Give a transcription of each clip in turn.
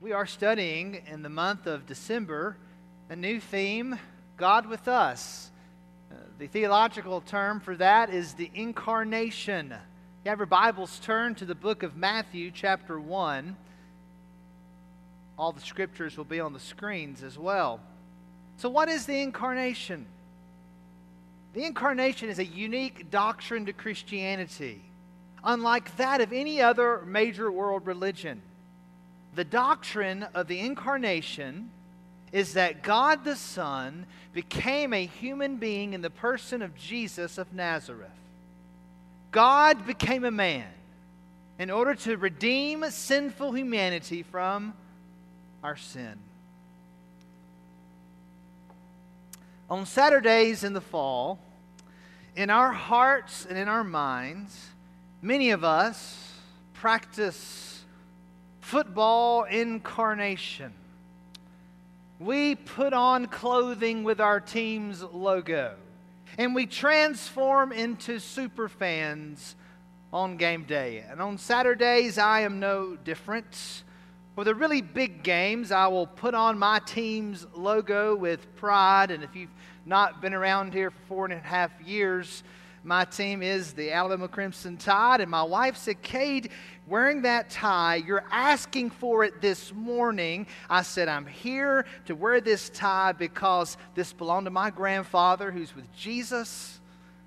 We are studying in the month of December a new theme God with us. Uh, the theological term for that is the incarnation. You have your Bibles turned to the book of Matthew, chapter 1. All the scriptures will be on the screens as well. So, what is the incarnation? The incarnation is a unique doctrine to Christianity, unlike that of any other major world religion. The doctrine of the incarnation is that God the Son became a human being in the person of Jesus of Nazareth. God became a man in order to redeem sinful humanity from our sin. On Saturdays in the fall, in our hearts and in our minds, many of us practice football incarnation. We put on clothing with our team's logo, and we transform into super fans on game day. And on Saturdays, I am no different. For the really big games, I will put on my team's logo with pride. And if you've not been around here for four and a half years, my team is the Alabama Crimson Tide. And my wife said, Cade, wearing that tie. You're asking for it this morning. I said, I'm here to wear this tie because this belonged to my grandfather who's with Jesus.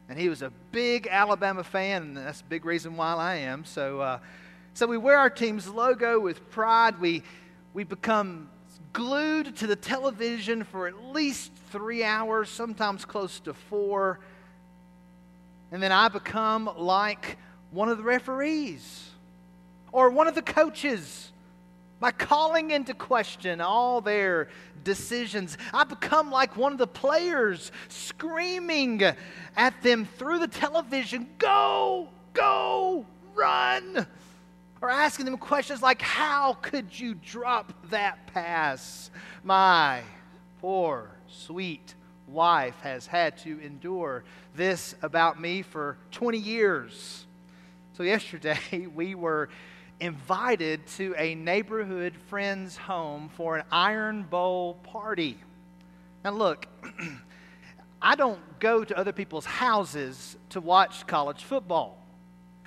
And he was a big Alabama fan, and that's a big reason why I am. So, uh, so we wear our team's logo with pride. We, we become glued to the television for at least three hours, sometimes close to four. And then I become like one of the referees or one of the coaches by calling into question all their decisions. I become like one of the players screaming at them through the television go, go, run. Or asking them questions like, How could you drop that pass? My poor, sweet wife has had to endure this about me for 20 years. So, yesterday we were invited to a neighborhood friend's home for an Iron Bowl party. Now, look, I don't go to other people's houses to watch college football.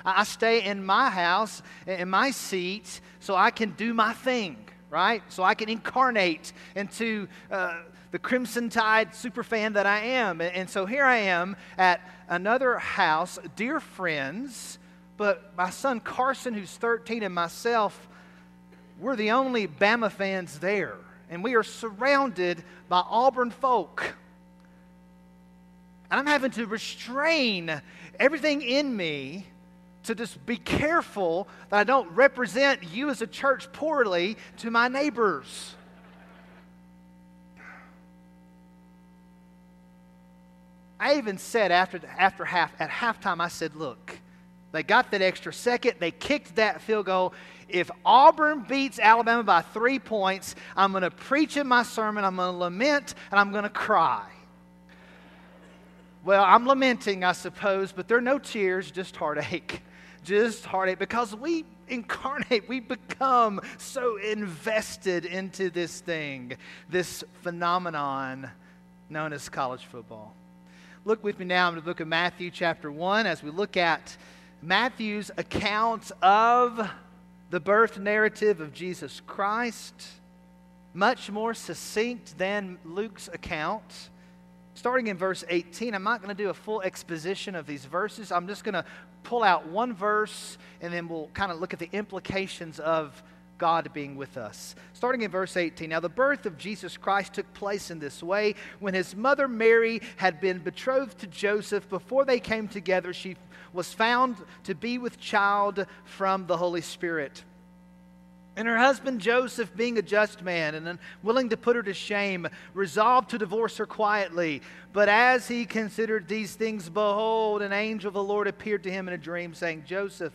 I stay in my house, in my seat, so I can do my thing, right? So I can incarnate into uh, the Crimson Tide superfan that I am. And so here I am at another house, dear friends but my son Carson, who's 13, and myself, we're the only Bama fans there. And we are surrounded by Auburn folk. And I'm having to restrain everything in me to just be careful that I don't represent you as a church poorly to my neighbors. I even said after, after half, at halftime, I said, look, they got that extra second. They kicked that field goal. If Auburn beats Alabama by three points, I'm going to preach in my sermon, I'm going to lament, and I'm going to cry. Well, I'm lamenting, I suppose, but there are no tears, just heartache. Just heartache because we incarnate, we become so invested into this thing, this phenomenon known as college football. Look with me now in the book of Matthew, chapter 1, as we look at Matthew's account of the birth narrative of Jesus Christ, much more succinct than Luke's account. Starting in verse 18, I'm not going to do a full exposition of these verses. I'm just going to pull out one verse and then we'll kind of look at the implications of God being with us. Starting in verse 18. Now, the birth of Jesus Christ took place in this way. When his mother Mary had been betrothed to Joseph, before they came together, she was found to be with child from the Holy Spirit. And her husband Joseph, being a just man and unwilling to put her to shame, resolved to divorce her quietly. But as he considered these things, behold, an angel of the Lord appeared to him in a dream, saying, Joseph,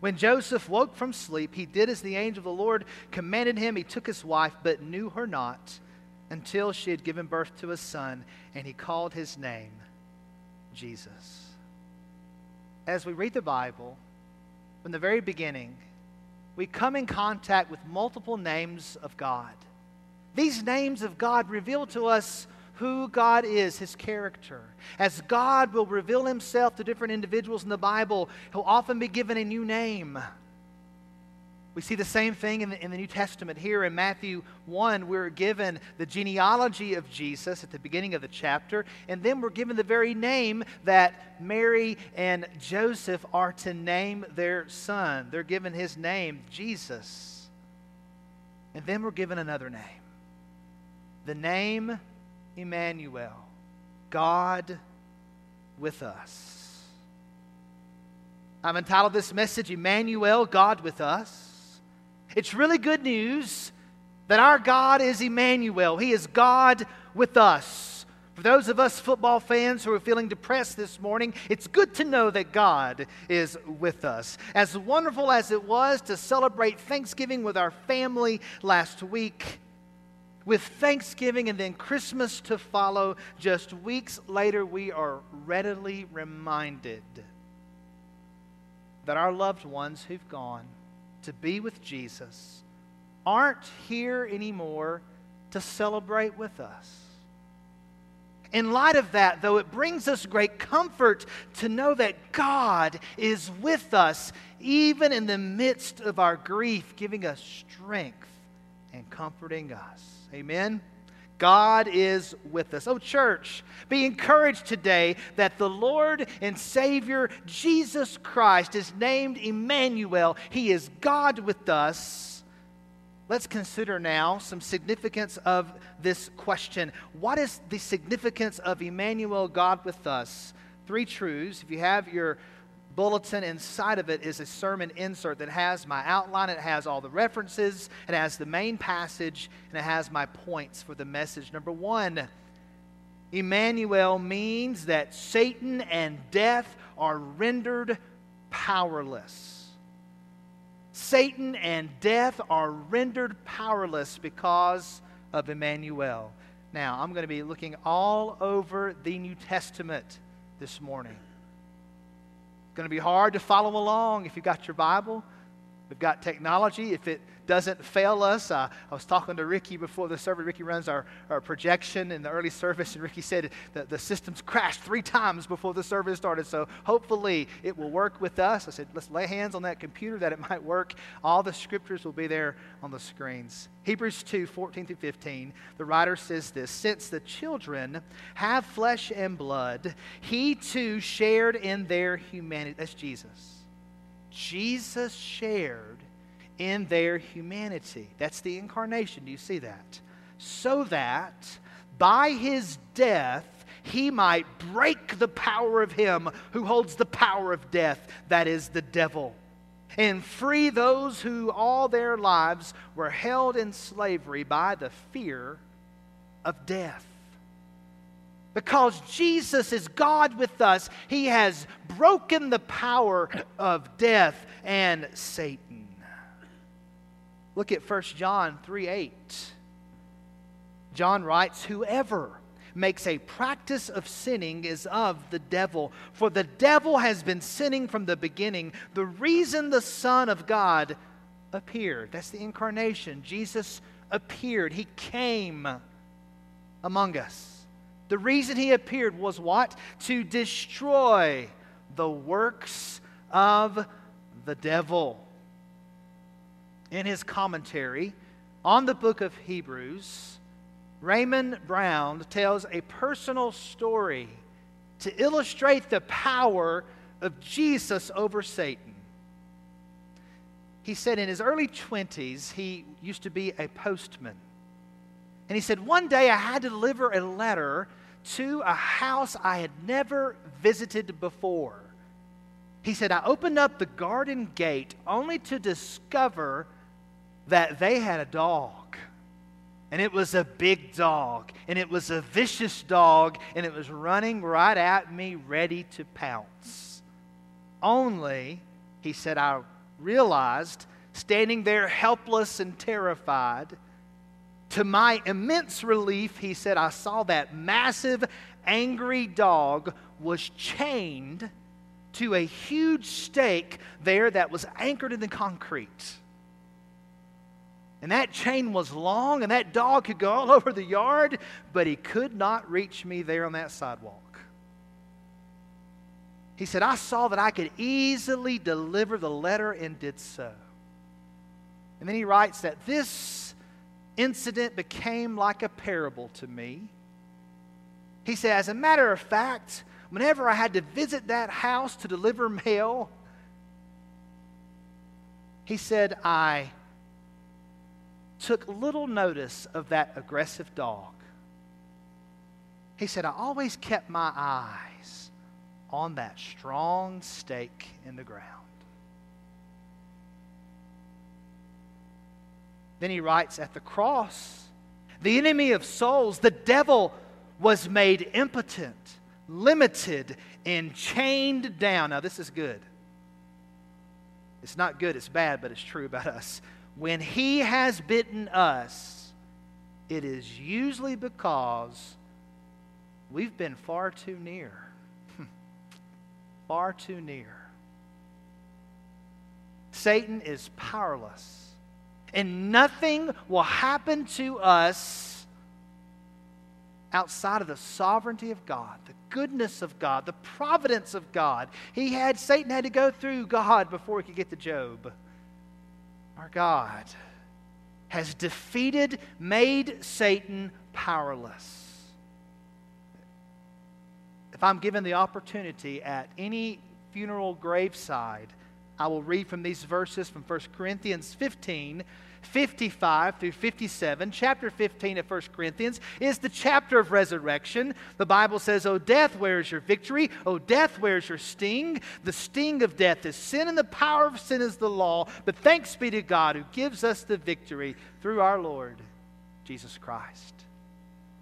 When Joseph woke from sleep, he did as the angel of the Lord commanded him. He took his wife, but knew her not until she had given birth to a son, and he called his name Jesus. As we read the Bible, from the very beginning, we come in contact with multiple names of God. These names of God reveal to us who God is, his character. As God will reveal himself to different individuals in the Bible, he'll often be given a new name. We see the same thing in the, in the New Testament. Here in Matthew 1, we're given the genealogy of Jesus at the beginning of the chapter, and then we're given the very name that Mary and Joseph are to name their son. They're given his name, Jesus. And then we're given another name the name Emmanuel, God with us. I've entitled this message, Emmanuel, God with us. It's really good news that our God is Emmanuel. He is God with us. For those of us football fans who are feeling depressed this morning, it's good to know that God is with us. As wonderful as it was to celebrate Thanksgiving with our family last week, with Thanksgiving and then Christmas to follow, just weeks later, we are readily reminded that our loved ones who've gone to be with Jesus aren't here anymore to celebrate with us. In light of that, though, it brings us great comfort to know that God is with us even in the midst of our grief, giving us strength and comforting us. Amen. God is with us. Oh, church, be encouraged today that the Lord and Savior Jesus Christ is named Emmanuel. He is God with us. Let's consider now some significance of this question. What is the significance of Emmanuel, God with us? Three truths. If you have your bulletin inside of it is a sermon insert that has my outline, it has all the references, it has the main passage, and it has my points for the message. Number one, Emmanuel means that Satan and death are rendered powerless. Satan and death are rendered powerless because of Emmanuel. Now, I'm going to be looking all over the New Testament this morning going to be hard to follow along if you've got your Bible. We've got technology. If it doesn't fail us, uh, I was talking to Ricky before the service. Ricky runs our, our projection in the early service, and Ricky said that the systems crashed three times before the service started. So hopefully it will work with us. I said, let's lay hands on that computer that it might work. All the scriptures will be there on the screens. Hebrews 2 14 through 15, the writer says this Since the children have flesh and blood, he too shared in their humanity. That's Jesus Jesus shared in their humanity. That's the incarnation. Do you see that? So that by his death, he might break the power of him who holds the power of death, that is the devil, and free those who all their lives were held in slavery by the fear of death. Because Jesus is God with us, He has broken the power of death and Satan. Look at 1 John 3 8. John writes, Whoever makes a practice of sinning is of the devil, for the devil has been sinning from the beginning. The reason the Son of God appeared, that's the incarnation. Jesus appeared, He came among us. The reason he appeared was what? To destroy the works of the devil. In his commentary on the book of Hebrews, Raymond Brown tells a personal story to illustrate the power of Jesus over Satan. He said in his early 20s, he used to be a postman. And he said, One day I had to deliver a letter to a house I had never visited before. He said, I opened up the garden gate only to discover that they had a dog. And it was a big dog. And it was a vicious dog. And it was running right at me, ready to pounce. Only, he said, I realized, standing there helpless and terrified, to my immense relief, he said, I saw that massive, angry dog was chained to a huge stake there that was anchored in the concrete. And that chain was long, and that dog could go all over the yard, but he could not reach me there on that sidewalk. He said, I saw that I could easily deliver the letter and did so. And then he writes that this incident became like a parable to me. He said, as a matter of fact, whenever I had to visit that house to deliver mail, he said, I took little notice of that aggressive dog. He said, I always kept my eyes on that strong stake in the ground. Then he writes, At the cross, the enemy of souls, the devil, was made impotent, limited, and chained down. Now, this is good. It's not good, it's bad, but it's true about us when he has bitten us, it is usually because we've been far too near. Hmm. far too near. Satan is powerless, and nothing will happen to us outside of the sovereignty of God, the goodness of God, the providence of God. He had Satan had to go through God before he could get to Job our God, has defeated, made Satan powerless. If I'm given the opportunity at any funeral graveside, I will read from these verses from 1 Corinthians 15 55 through 57. Chapter 15 of 1 Corinthians is the chapter of resurrection. The Bible says, O death, where is your victory? O death, where is your sting? The sting of death is sin, and the power of sin is the law. But thanks be to God who gives us the victory through our Lord Jesus Christ.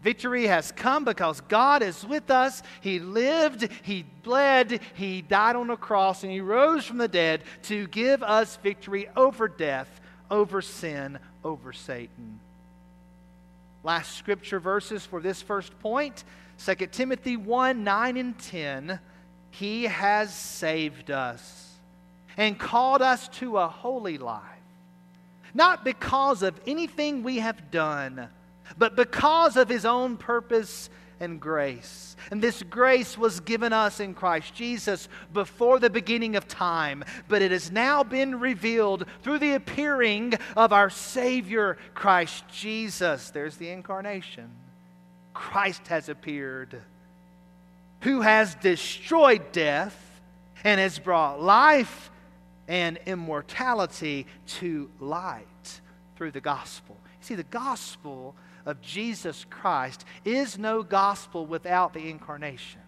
Victory has come because God is with us. He lived, He bled, He died on a cross, and He rose from the dead to give us victory over death over sin, over Satan. Last scripture verses for this first point 2 Timothy 1 9 and 10. He has saved us and called us to a holy life, not because of anything we have done, but because of His own purpose and grace. And this grace was given us in Christ Jesus before the beginning of time, but it has now been revealed through the appearing of our Savior, Christ Jesus. There's the incarnation. Christ has appeared, who has destroyed death and has brought life and immortality to light through the gospel. See, the gospel of Jesus Christ is no gospel without the incarnation.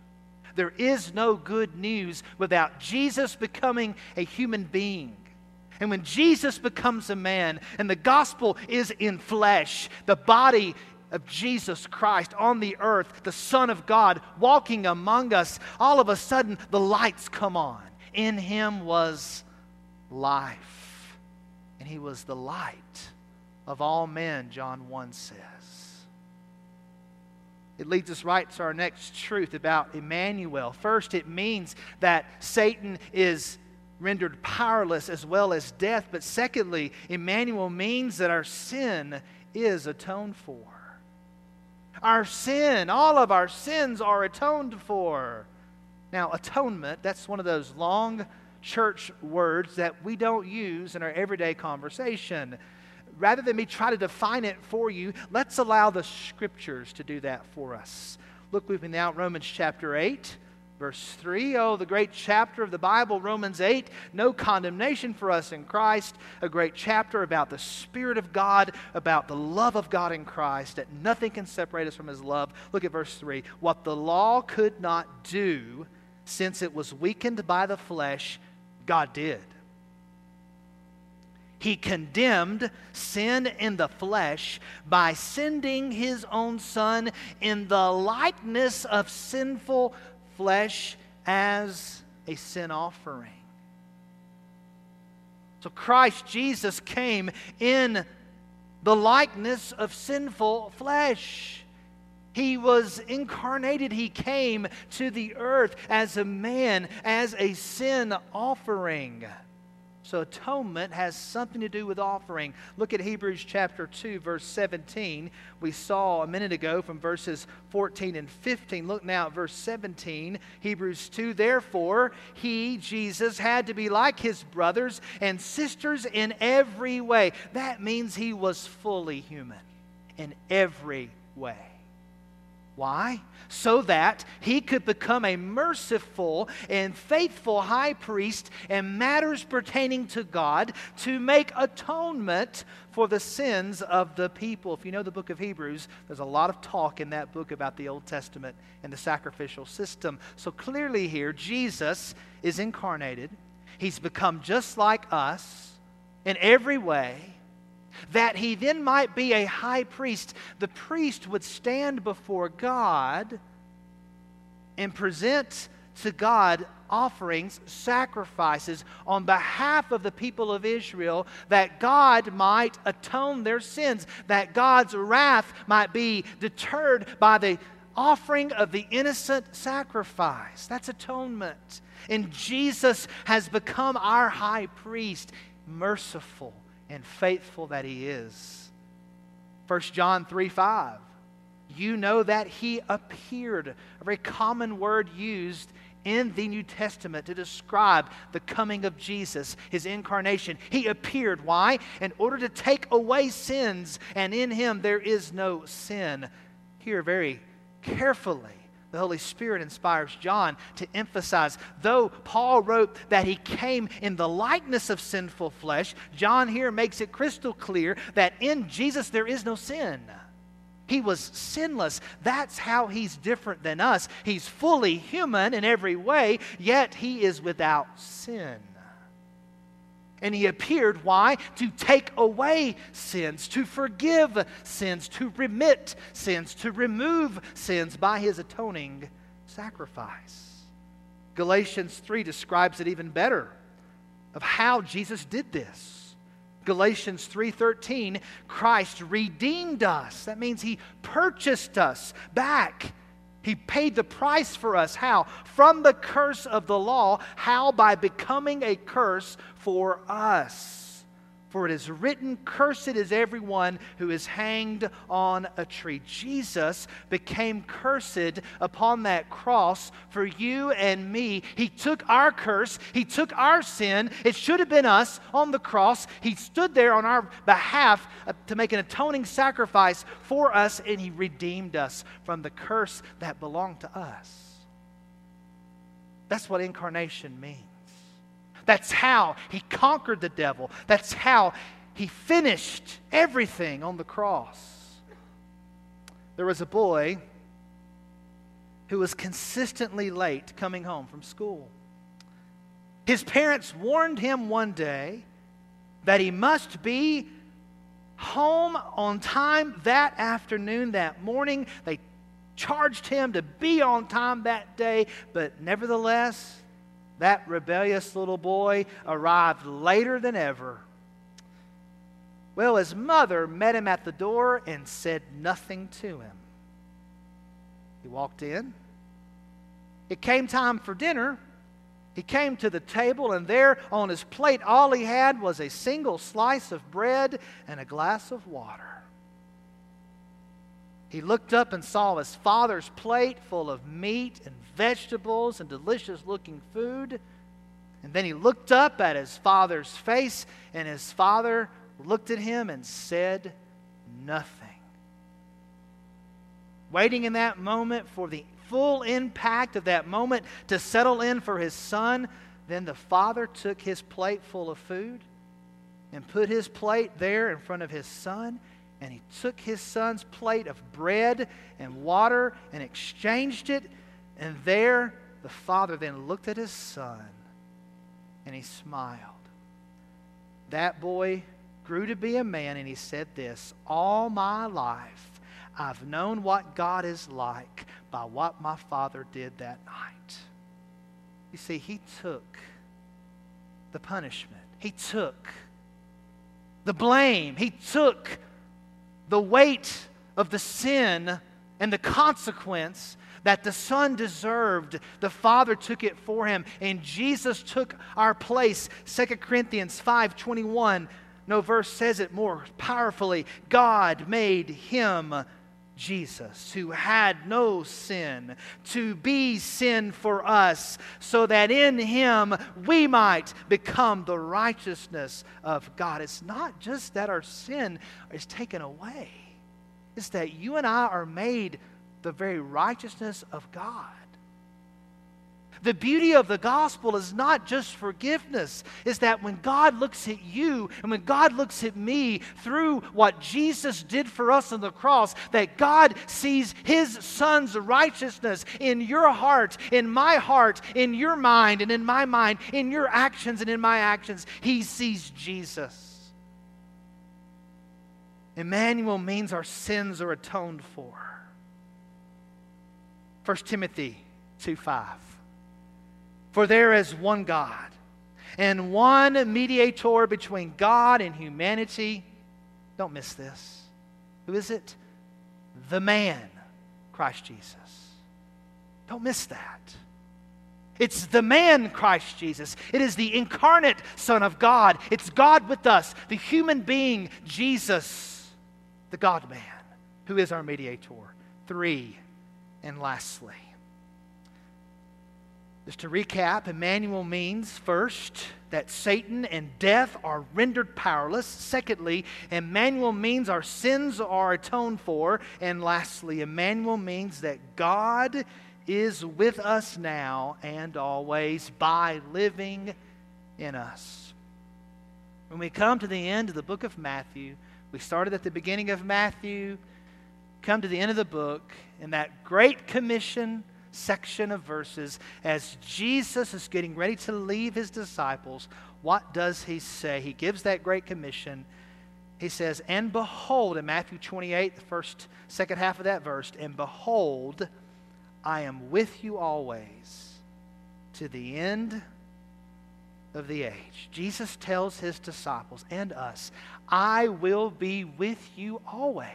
There is no good news without Jesus becoming a human being. And when Jesus becomes a man and the gospel is in flesh, the body of Jesus Christ on the earth, the Son of God walking among us, all of a sudden the lights come on. In him was life, and he was the light of all men, John 1 says it leads us right to our next truth about Emmanuel. First, it means that Satan is rendered powerless as well as death. But secondly, Emmanuel means that our sin is atoned for. Our sin, all of our sins are atoned for. Now, atonement, that's one of those long church words that we don't use in our everyday conversation rather than me try to define it for you, let's allow the scriptures to do that for us. Look with me now Romans chapter 8. Verse 3, oh, the great chapter of the Bible, Romans 8, no condemnation for us in Christ, a great chapter about the Spirit of God, about the love of God in Christ, that nothing can separate us from His love. Look at verse 3. What the law could not do, since it was weakened by the flesh, God did he condemned sin in the flesh by sending his own son in the likeness of sinful flesh as a sin offering. So Christ Jesus came in the likeness of sinful flesh. He was incarnated. He came to the earth as a man, as a sin offering. So atonement has something to do with offering. Look at Hebrews chapter 2, verse 17. We saw a minute ago from verses 14 and 15. Look now at verse 17. Hebrews 2, therefore, he, Jesus, had to be like his brothers and sisters in every way. That means he was fully human in every way. Why? So that he could become a merciful and faithful high priest in matters pertaining to God to make atonement for the sins of the people. If you know the book of Hebrews, there's a lot of talk in that book about the Old Testament and the sacrificial system. So clearly, here, Jesus is incarnated, he's become just like us in every way that he then might be a high priest. The priest would stand before God and present to God offerings, sacrifices on behalf of the people of Israel that God might atone their sins, that God's wrath might be deterred by the offering of the innocent sacrifice. That's atonement. And Jesus has become our high priest, merciful and faithful that he is. 1 John 3 5. You know that he appeared, a very common word used in the New Testament to describe the coming of Jesus, his incarnation. He appeared. Why? In order to take away sins, and in him there is no sin. Hear very carefully the Holy Spirit inspires John to emphasize, though Paul wrote that he came in the likeness of sinful flesh, John here makes it crystal clear that in Jesus there is no sin. He was sinless. That's how he's different than us. He's fully human in every way, yet he is without sin. And he appeared, why? To take away sins, to forgive sins, to remit sins, to remove sins by his atoning sacrifice. Galatians 3 describes it even better of how Jesus did this. Galatians 3:13 Christ redeemed us. That means he purchased us back he paid the price for us. How? From the curse of the law. How? By becoming a curse for us. For it is written, Cursed is everyone who is hanged on a tree. Jesus became cursed upon that cross for you and me. He took our curse, He took our sin. It should have been us on the cross. He stood there on our behalf uh, to make an atoning sacrifice for us, and He redeemed us from the curse that belonged to us. That's what incarnation means. That's how he conquered the devil. That's how he finished everything on the cross. There was a boy who was consistently late coming home from school. His parents warned him one day that he must be home on time that afternoon, that morning. They charged him to be on time that day, but nevertheless, that rebellious little boy arrived later than ever. Well, his mother met him at the door and said nothing to him. He walked in. It came time for dinner. He came to the table, and there on his plate, all he had was a single slice of bread and a glass of water. He looked up and saw his father's plate full of meat and vegetables and delicious looking food. And then he looked up at his father's face, and his father looked at him and said nothing. Waiting in that moment for the full impact of that moment to settle in for his son, then the father took his plate full of food and put his plate there in front of his son and he took his son's plate of bread and water and exchanged it. And there, the father then looked at his son and he smiled. that boy grew to be a man, and he said this All my life, I've known what God is like by what my father did that night. You see, he took the punishment, he took the blame, he took the weight of the sin and the consequence that the Son deserved, the Father took it for him, and Jesus took our place. 2 Corinthians 5:21, no verse says it more powerfully. God made him Jesus, who had no sin, to be sin for us, so that in him we might become the righteousness of God. It's not just that our sin is taken away, it's that you and I are made the very righteousness of God. The beauty of the gospel is not just forgiveness, is that when God looks at you and when God looks at me through what Jesus did for us on the cross, that God sees his son's righteousness in your heart, in my heart, in your mind, and in my mind, in your actions and in my actions. He sees Jesus. Emmanuel means our sins are atoned for. 1 Timothy 2 5. For there is one God and one mediator between God and humanity. Don't miss this. Who is it? The man, Christ Jesus. Don't miss that. It's the man, Christ Jesus. It is the incarnate Son of God. It's God with us, the human being, Jesus, the God man, who is our mediator. Three, and lastly, just to recap, Emmanuel means first that Satan and death are rendered powerless. Secondly, Emmanuel means our sins are atoned for. And lastly, Emmanuel means that God is with us now and always by living in us. When we come to the end of the book of Matthew, we started at the beginning of Matthew, come to the end of the book, and that great commission section of verses, as Jesus is getting ready to leave his disciples, what does he say? He gives that great commission. He says, And behold, in Matthew 28, the first, second half of that verse, and behold, I am with you always to the end of the age. Jesus tells his disciples and us, I will be with you always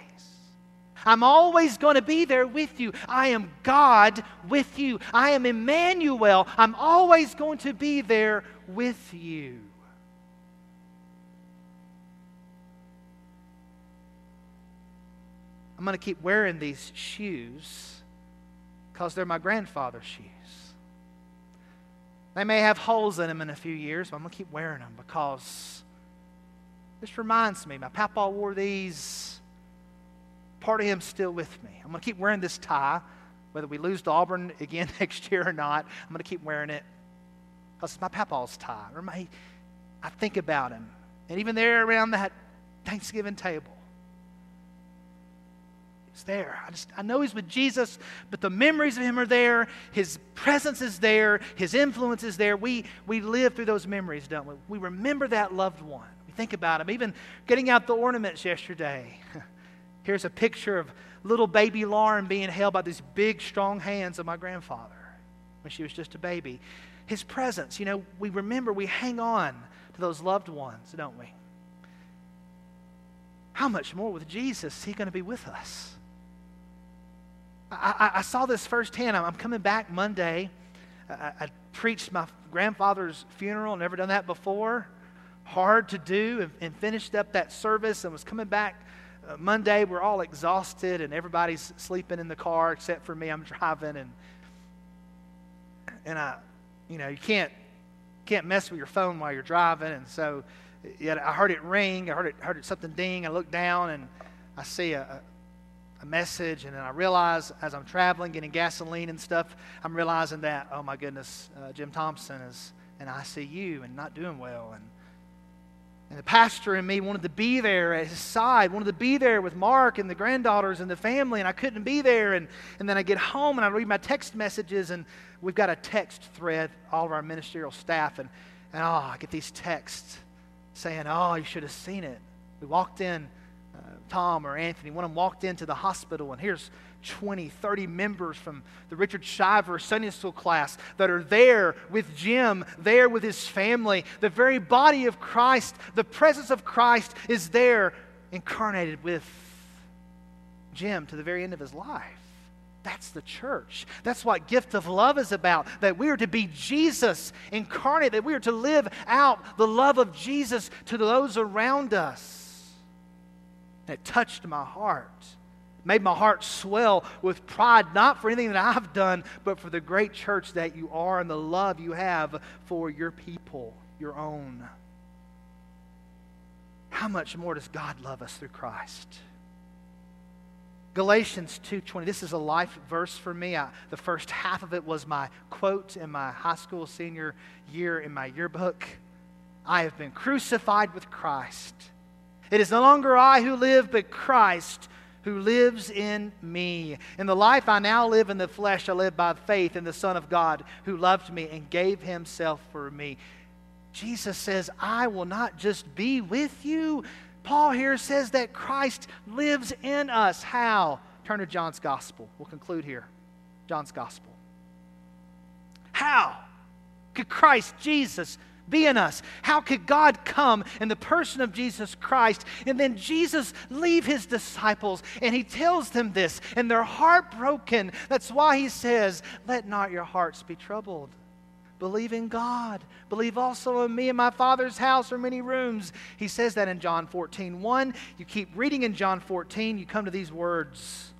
I'm always going to be there with you. I am God with you. I am Emmanuel. I'm always going to be there with you. I'm going to keep wearing these shoes because they're my grandfather's shoes. They may have holes in them in a few years, but I'm going to keep wearing them because this reminds me. My papa wore these part of him still with me. I'm going to keep wearing this tie, whether we lose to Auburn again next year or not. I'm going to keep wearing it because it's my papa's tie. Or my, I think about him. And even there around that Thanksgiving table, he's there. I just I know he's with Jesus, but the memories of him are there. His presence is there. His influence is there. We we live through those memories, don't we? We remember that loved one. We think about him. Even getting out the ornaments yesterday. Here's a picture of little baby Lauren being held by these big, strong hands of my grandfather when she was just a baby. His presence, you know, we remember, we hang on to those loved ones, don't we? How much more with Jesus is he going to be with us? I, I, I saw this firsthand. I'm, coming back Monday. I, I, preached my grandfather's funeral, never done that before. Hard to do, and, and finished up that service and was coming back uh, Monday, we're all exhausted and everybody's sleeping in the car except for me. I'm driving and and I, you know, you can't can't mess with your phone while you're driving. And so, yet I heard it ring. I heard it heard it something ding. I look down and I see a, a message, and then I realize as I'm traveling, getting gasoline and stuff, I'm realizing that oh my goodness, uh, Jim Thompson is in ICU and not doing well, and and the pastor and me wanted to be there at his side, wanted to be there with Mark and the granddaughters and the family, and I couldn't be there. And, and then I get home and I read my text messages, and we've got a text thread, all of our ministerial staff, and, and oh, I get these texts saying, Oh, you should have seen it. We walked in, uh, Tom or Anthony, one of them walked into the hospital, and here's 20, 30 members from the Richard Shiver Sunday School class that are there with Jim, there with his family. The very body of Christ, the presence of Christ is there incarnated with Jim to the very end of his life. That's the church. That's what gift of love is about. That we are to be Jesus incarnate, that we are to live out the love of Jesus to those around us. It touched my heart, made my heart swell with pride, not for anything that I've done, but for the great church that you are and the love you have for your people, your own. How much more does God love us through Christ? Galatians 2:20. This is a life verse for me. I, the first half of it was my quote in my high school senior year in my yearbook. I have been crucified with Christ. It is no longer I who live, but Christ who lives in me. In the life I now live in the flesh, I live by faith in the Son of God who loved me and gave himself for me. Jesus says, I will not just be with you, Paul here says that Christ lives in us. How? Turn to John's Gospel. We'll conclude here. John's Gospel. How could Christ Jesus be in us? How could God come in the person of Jesus Christ and then Jesus leave his disciples and he tells them this and they're heartbroken? That's why he says, Let not your hearts be troubled. Believe in God. Believe also in me. and my Father's house are many rooms. He says that in John 14. 1, you keep reading in John 14, you come to these words.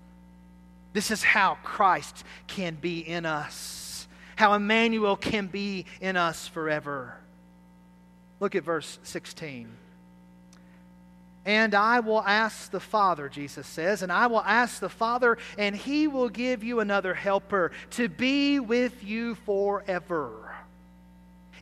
This is how Christ can be in us, how Emmanuel can be in us forever. Look at verse 16. And I will ask the Father, Jesus says, and I will ask the Father, and he will give you another helper to be with you forever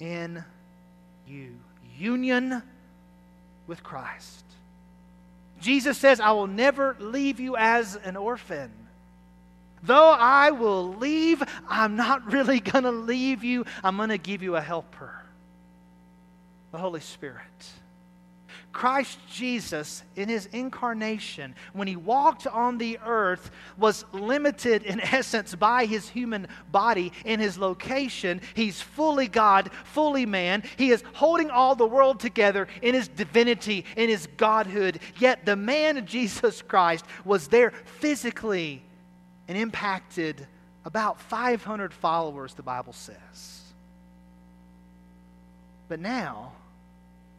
in you. Union with Christ. Jesus says, I will never leave you as an orphan. Though I will leave, I'm not really going to leave you. I'm going to give you a helper the Holy Spirit. Christ Jesus, in his incarnation, when he walked on the earth, was limited in essence by his human body in his location. He's fully God, fully man. He is holding all the world together in his divinity, in his godhood. Yet the man Jesus Christ was there physically and impacted about 500 followers, the Bible says. But now,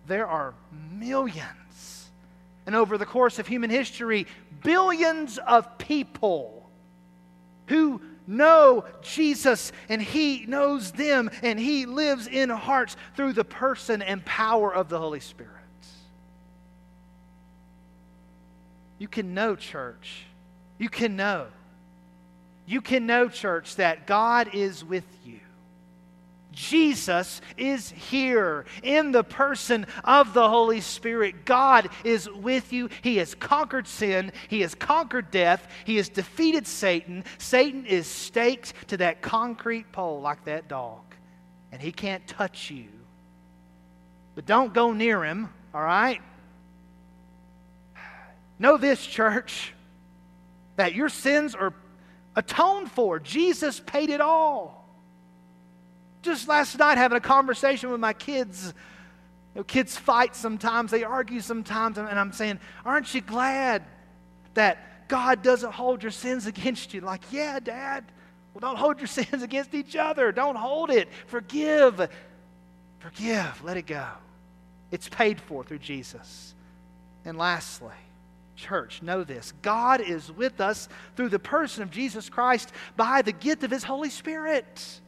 there are millions. And over the course of human history, billions of people who know Jesus and He knows them and He lives in hearts through the person and power of the Holy Spirit. You can know, church. You can know. You can know, church, that God is with you. Jesus is here in the person of the Holy Spirit. God is with you. He has conquered sin, He has conquered death, He has defeated Satan. Satan is staked to that concrete pole like that dog, and he can't touch you. But don't go near him, all right? Know this, church, that your sins are atoned for. Jesus paid it all. Just last night, having a conversation with my kids. You know, kids fight sometimes, they argue sometimes, and I'm saying, Aren't you glad that God doesn't hold your sins against you? Like, yeah, Dad. Well, don't hold your sins against each other. Don't hold it. Forgive. Forgive. Let it go. It's paid for through Jesus. And lastly, church, know this God is with us through the person of Jesus Christ by the gift of His Holy Spirit.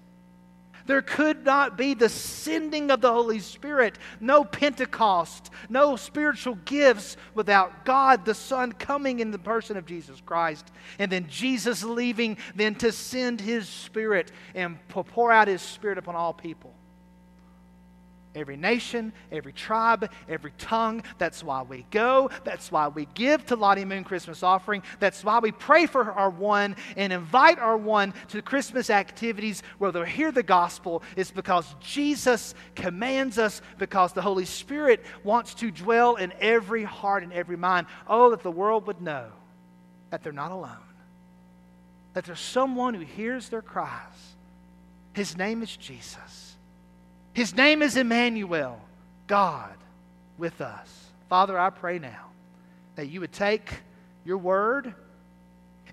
There could not be the sending of the Holy Spirit, no Pentecost, no spiritual gifts without God the Son coming in the person of Jesus Christ, and then Jesus leaving, then to send His Spirit and pour out His Spirit upon all people every nation, every tribe, every tongue. That's why we go. That's why we give to Lottie Moon Christmas offering. That's why we pray for our one and invite our one to Christmas activities where they'll hear the gospel. It's because Jesus commands us, because the Holy Spirit wants to dwell in every heart and every mind. Oh, that the world would know that they're not alone, that there's someone who hears their cries. His name is Jesus. His name is Emmanuel, God with us. Father, I pray now that you would take your word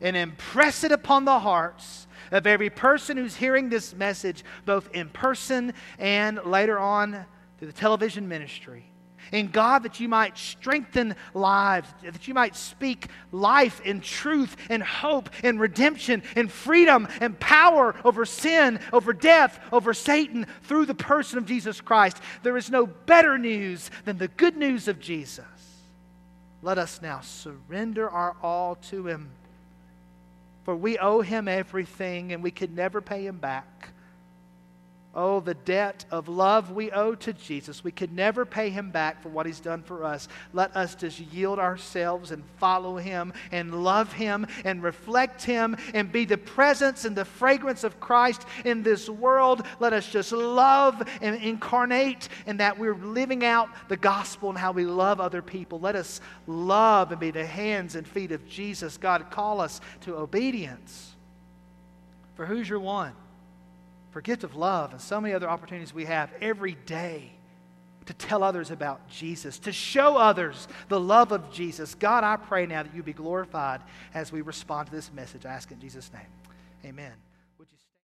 and impress it upon the hearts of every person who's hearing this message, both in person and later on through the television ministry. And God, that you might strengthen lives, that you might speak life and truth and hope and redemption and freedom and power over sin, over death, over Satan through the person of Jesus Christ. There is no better news than the good news of Jesus. Let us now surrender our all to Him. For we owe Him everything and we could never pay Him back. Oh, the debt of love we owe to Jesus. We could never pay him back for what he's done for us. Let us just yield ourselves and follow him and love him and reflect him and be the presence and the fragrance of Christ in this world. Let us just love and incarnate in that we're living out the gospel and how we love other people. Let us love and be the hands and feet of Jesus. God, call us to obedience. For who's your one? For gift of love and so many other opportunities we have every day to tell others about Jesus, to show others the love of Jesus. God, I pray now that you be glorified as we respond to this message. I ask in Jesus' name. Amen.